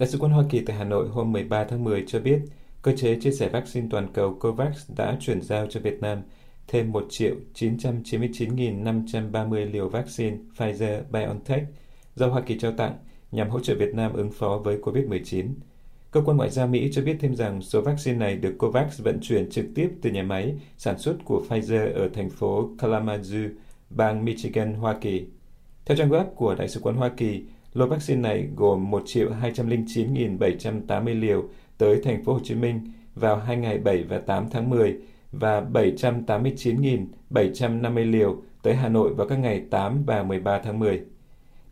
Đại sứ quán Hoa Kỳ tại Hà Nội hôm 13 tháng 10 cho biết cơ chế chia sẻ vaccine toàn cầu COVAX đã chuyển giao cho Việt Nam thêm 1 triệu 999.530 liều vaccine Pfizer-BioNTech do Hoa Kỳ trao tặng nhằm hỗ trợ Việt Nam ứng phó với COVID-19. Cơ quan Ngoại giao Mỹ cho biết thêm rằng số vaccine này được COVAX vận chuyển trực tiếp từ nhà máy sản xuất của Pfizer ở thành phố Kalamazoo, bang Michigan, Hoa Kỳ. Theo trang web của Đại sứ quán Hoa Kỳ, lô vaccine này gồm 1 209.780 liều tới thành phố Hồ Chí Minh vào 2 ngày 7 và 8 tháng 10 và 789.750 liều tới Hà Nội vào các ngày 8 và 13 tháng 10.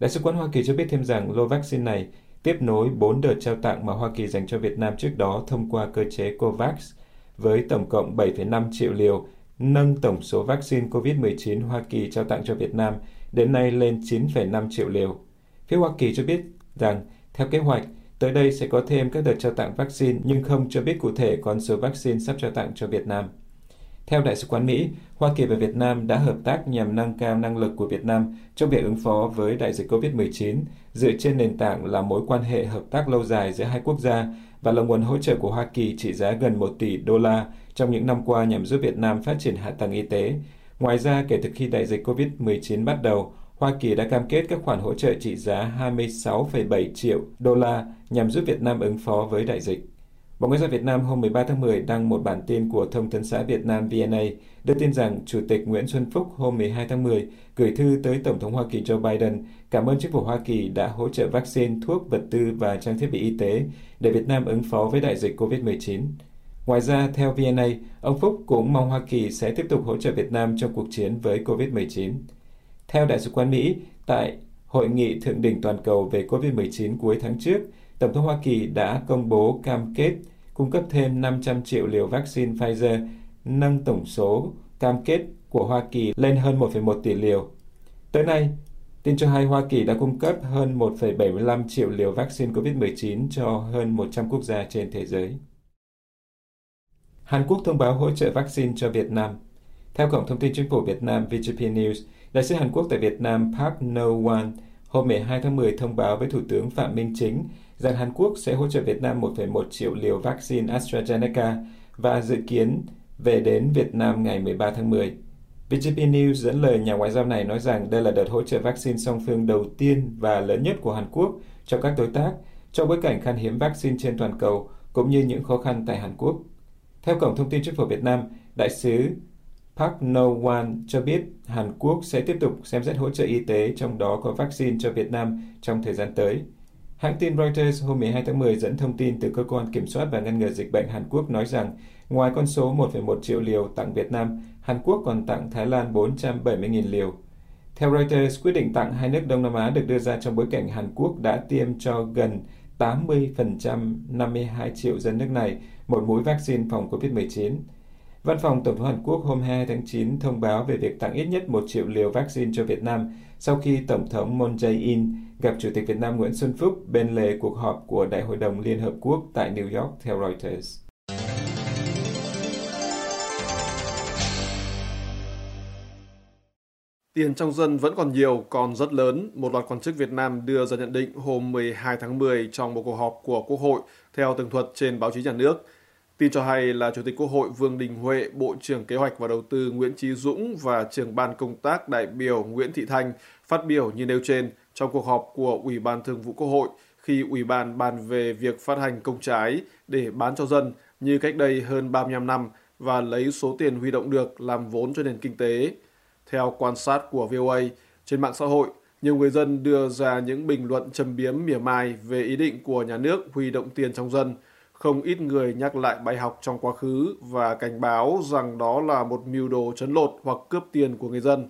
Đại sứ quán Hoa Kỳ cho biết thêm rằng lô vaccine này tiếp nối 4 đợt trao tặng mà Hoa Kỳ dành cho Việt Nam trước đó thông qua cơ chế COVAX với tổng cộng 7,5 triệu liều, nâng tổng số vaccine COVID-19 Hoa Kỳ trao tặng cho Việt Nam đến nay lên 9,5 triệu liều. Phía Hoa Kỳ cho biết rằng, theo kế hoạch, tới đây sẽ có thêm các đợt trao tặng vaccine nhưng không cho biết cụ thể con số vaccine sắp trao tặng cho Việt Nam. Theo Đại sứ quán Mỹ, Hoa Kỳ và Việt Nam đã hợp tác nhằm nâng cao năng lực của Việt Nam trong việc ứng phó với đại dịch COVID-19 dựa trên nền tảng là mối quan hệ hợp tác lâu dài giữa hai quốc gia và là nguồn hỗ trợ của Hoa Kỳ trị giá gần 1 tỷ đô la trong những năm qua nhằm giúp Việt Nam phát triển hạ tầng y tế. Ngoài ra, kể từ khi đại dịch COVID-19 bắt đầu, Hoa Kỳ đã cam kết các khoản hỗ trợ trị giá 26,7 triệu đô la nhằm giúp Việt Nam ứng phó với đại dịch. Bộ Ngoại giao Việt Nam hôm 13 tháng 10 đăng một bản tin của Thông tấn xã Việt Nam VNA đưa tin rằng Chủ tịch Nguyễn Xuân Phúc hôm 12 tháng 10 gửi thư tới Tổng thống Hoa Kỳ Joe Biden cảm ơn chính phủ Hoa Kỳ đã hỗ trợ vaccine, thuốc, vật tư và trang thiết bị y tế để Việt Nam ứng phó với đại dịch COVID-19. Ngoài ra, theo VNA, ông Phúc cũng mong Hoa Kỳ sẽ tiếp tục hỗ trợ Việt Nam trong cuộc chiến với COVID-19. Theo Đại sứ quán Mỹ, tại Hội nghị Thượng đỉnh Toàn cầu về COVID-19 cuối tháng trước, Tổng thống Hoa Kỳ đã công bố cam kết cung cấp thêm 500 triệu liều vaccine Pfizer, nâng tổng số cam kết của Hoa Kỳ lên hơn 1,1 tỷ liều. Tới nay, tin cho hay Hoa Kỳ đã cung cấp hơn 1,75 triệu liều vaccine COVID-19 cho hơn 100 quốc gia trên thế giới. Hàn Quốc thông báo hỗ trợ vaccine cho Việt Nam. Theo Cổng Thông tin Chính phủ Việt Nam VGP News, Đại sứ Hàn Quốc tại Việt Nam Park No-wan hôm 12 tháng 10 thông báo với Thủ tướng Phạm Minh Chính rằng Hàn Quốc sẽ hỗ trợ Việt Nam 1,1 triệu liều vaccine AstraZeneca và dự kiến về đến Việt Nam ngày 13 tháng 10. VGP News dẫn lời nhà ngoại giao này nói rằng đây là đợt hỗ trợ vaccine song phương đầu tiên và lớn nhất của Hàn Quốc cho các đối tác trong bối cảnh khan hiếm vaccine trên toàn cầu cũng như những khó khăn tại Hàn Quốc. Theo Cổng Thông tin Chính phủ Việt Nam, Đại sứ Park No-wan cho biết Hàn Quốc sẽ tiếp tục xem xét hỗ trợ y tế, trong đó có vaccine cho Việt Nam trong thời gian tới. Hãng tin Reuters hôm 12 tháng 10 dẫn thông tin từ Cơ quan Kiểm soát và Ngăn ngừa Dịch bệnh Hàn Quốc nói rằng, ngoài con số 1,1 triệu liều tặng Việt Nam, Hàn Quốc còn tặng Thái Lan 470.000 liều. Theo Reuters, quyết định tặng hai nước Đông Nam Á được đưa ra trong bối cảnh Hàn Quốc đã tiêm cho gần 80% 52 triệu dân nước này một mũi vaccine phòng COVID-19. Văn phòng Tổng thống Hàn Quốc hôm 2 tháng 9 thông báo về việc tặng ít nhất 1 triệu liều vaccine cho Việt Nam sau khi Tổng thống Moon Jae-in gặp Chủ tịch Việt Nam Nguyễn Xuân Phúc bên lề cuộc họp của Đại hội đồng Liên Hợp Quốc tại New York theo Reuters. Tiền trong dân vẫn còn nhiều, còn rất lớn. Một loạt quan chức Việt Nam đưa ra nhận định hôm 12 tháng 10 trong một cuộc họp của Quốc hội theo tường thuật trên báo chí nhà nước – Tin cho hay là Chủ tịch Quốc hội Vương Đình Huệ, Bộ trưởng Kế hoạch và Đầu tư Nguyễn Trí Dũng và trưởng ban công tác đại biểu Nguyễn Thị Thanh phát biểu như nêu trên trong cuộc họp của Ủy ban Thường vụ Quốc hội khi Ủy ban bàn về việc phát hành công trái để bán cho dân như cách đây hơn 35 năm và lấy số tiền huy động được làm vốn cho nền kinh tế. Theo quan sát của VOA, trên mạng xã hội, nhiều người dân đưa ra những bình luận châm biếm mỉa mai về ý định của nhà nước huy động tiền trong dân – không ít người nhắc lại bài học trong quá khứ và cảnh báo rằng đó là một mưu đồ chấn lột hoặc cướp tiền của người dân.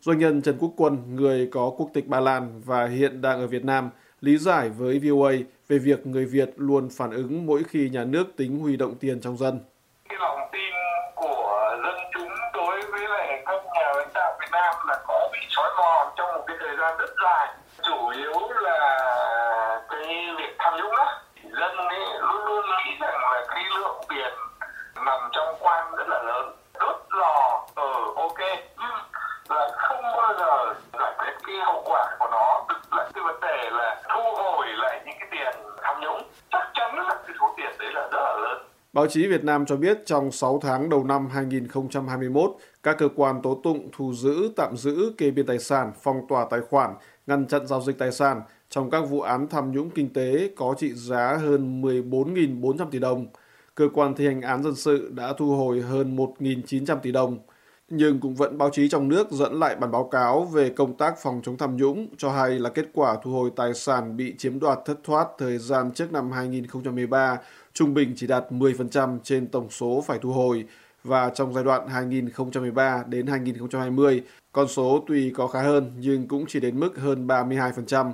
Doanh nhân Trần Quốc Quân, người có quốc tịch Ba Lan và hiện đang ở Việt Nam, lý giải với VOA về việc người Việt luôn phản ứng mỗi khi nhà nước tính huy động tiền trong dân. Cái lòng tin của dân chúng đối với lại các nhà lãnh đạo Việt Nam là có bị xói mòn trong một cái thời gian rất dài. Báo chí Việt Nam cho biết trong 6 tháng đầu năm 2021, các cơ quan tố tụng thu giữ, tạm giữ, kê biên tài sản, phong tỏa tài khoản, ngăn chặn giao dịch tài sản trong các vụ án tham nhũng kinh tế có trị giá hơn 14.400 tỷ đồng. Cơ quan thi hành án dân sự đã thu hồi hơn 1.900 tỷ đồng nhưng cũng vẫn báo chí trong nước dẫn lại bản báo cáo về công tác phòng chống tham nhũng cho hay là kết quả thu hồi tài sản bị chiếm đoạt thất thoát thời gian trước năm 2013 trung bình chỉ đạt 10% trên tổng số phải thu hồi và trong giai đoạn 2013 đến 2020, con số tuy có khá hơn nhưng cũng chỉ đến mức hơn 32%.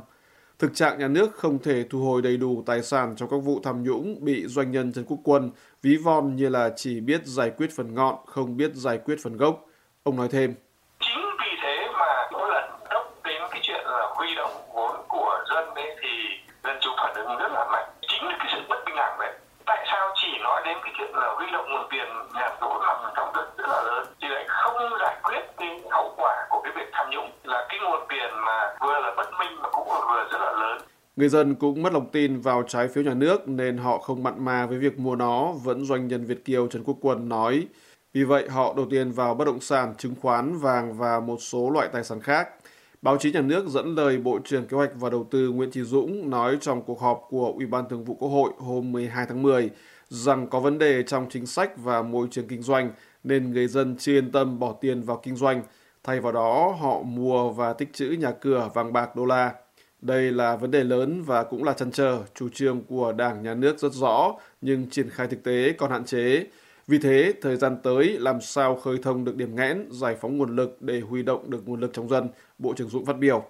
Thực trạng nhà nước không thể thu hồi đầy đủ tài sản trong các vụ tham nhũng bị doanh nhân Trần Quốc Quân ví von như là chỉ biết giải quyết phần ngọn, không biết giải quyết phần gốc. Ông nói thêm. Chính vì thế mà mỗi lần đốc đến cái chuyện là huy động vốn của dân ấy thì dân chúng phản ứng rất là mạnh. Chính là cái sự bất bình đẳng đấy. Tại sao chỉ nói đến cái chuyện là huy động nguồn tiền nhàn rỗi nằm trong đất rất là lớn thì lại không giải quyết cái hậu quả của cái việc tham nhũng là cái nguồn tiền mà vừa là bất minh mà cũng vừa rất là lớn. Người dân cũng mất lòng tin vào trái phiếu nhà nước nên họ không mặn mà với việc mua nó, vẫn doanh nhân Việt Kiều Trần Quốc Quân nói. Vì vậy, họ đầu tiền vào bất động sản, chứng khoán, vàng và một số loại tài sản khác. Báo chí nhà nước dẫn lời Bộ trưởng Kế hoạch và Đầu tư Nguyễn Trí Dũng nói trong cuộc họp của Ủy ban Thường vụ Quốc hội hôm 12 tháng 10 rằng có vấn đề trong chính sách và môi trường kinh doanh nên người dân chưa yên tâm bỏ tiền vào kinh doanh. Thay vào đó, họ mua và tích trữ nhà cửa vàng bạc đô la. Đây là vấn đề lớn và cũng là chăn trở, chủ trương của Đảng, Nhà nước rất rõ, nhưng triển khai thực tế còn hạn chế. Vì thế, thời gian tới làm sao khơi thông được điểm nghẽn, giải phóng nguồn lực để huy động được nguồn lực trong dân, Bộ trưởng Dũng phát biểu.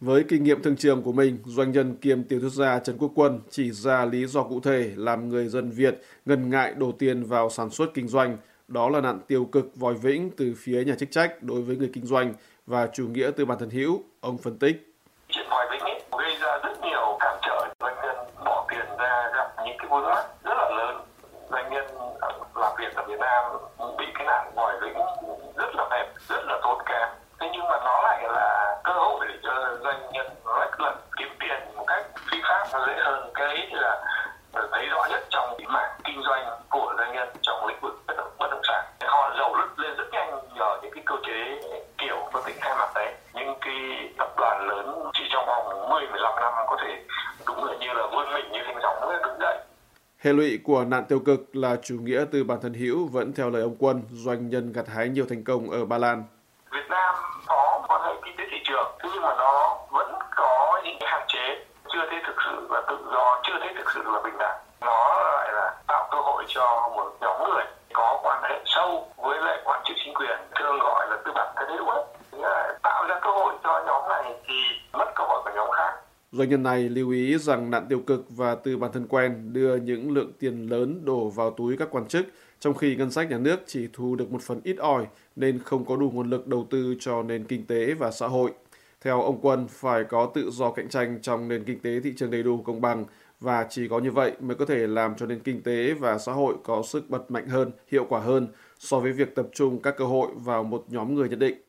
Với kinh nghiệm thương trường của mình, doanh nhân kiêm tiểu thuyết gia Trần Quốc Quân chỉ ra lý do cụ thể làm người dân Việt ngần ngại đổ tiền vào sản xuất kinh doanh. Đó là nạn tiêu cực vòi vĩnh từ phía nhà chức trách đối với người kinh doanh và chủ nghĩa từ bản thân hữu, ông phân tích. Chuyện vòi vĩnh ấy gây ra rất nhiều cản trở doanh nhân bỏ tiền ra gặp những cái vướng mắc rất là lớn. Doanh nhân làm việc ở Việt Nam bị cái nạn vòi vĩnh rất là mệt, rất là tốn kém. Thế nhưng mà nó lại là cơ hội để cho doanh nhân lách lần kiếm tiền một cách phi pháp nó dễ hơn. Cái ấy là thấy rõ nhất trong cái mảng kinh doanh của doanh nhân trong lĩnh vực bất động, sản. Họ giàu lướt lên rất nhanh nhờ những cái cơ chế kiểu phân tích hai mặt đấy. Những cái tập đoàn lớn chỉ trong vòng 10-15 năm có thể đúng là như là vươn mình như thành dòng mới đứng dậy. Hệ lụy của nạn tiêu cực là chủ nghĩa từ bản thân hữu vẫn theo lời ông Quân, doanh nhân gặt hái nhiều thành công ở Ba Lan. Việt Nam có quan hệ kinh tế thị trường, nhưng mà nó vẫn có những hạn chế, chưa thấy thực sự là tự do, chưa thấy thực sự là bình đẳng. Nó lại là tạo cơ hội cho một nhóm người có quan hệ sâu với lại quan chức chính quyền, thường gọi là tư bản thân hữu ấy. Tạo ra cơ hội cho nhóm này thì mất cơ hội của nhóm khác. Doanh nhân này lưu ý rằng nạn tiêu cực và từ bản thân quen đưa những lượng tiền lớn đổ vào túi các quan chức, trong khi ngân sách nhà nước chỉ thu được một phần ít ỏi nên không có đủ nguồn lực đầu tư cho nền kinh tế và xã hội. Theo ông Quân, phải có tự do cạnh tranh trong nền kinh tế thị trường đầy đủ công bằng và chỉ có như vậy mới có thể làm cho nền kinh tế và xã hội có sức bật mạnh hơn, hiệu quả hơn so với việc tập trung các cơ hội vào một nhóm người nhất định.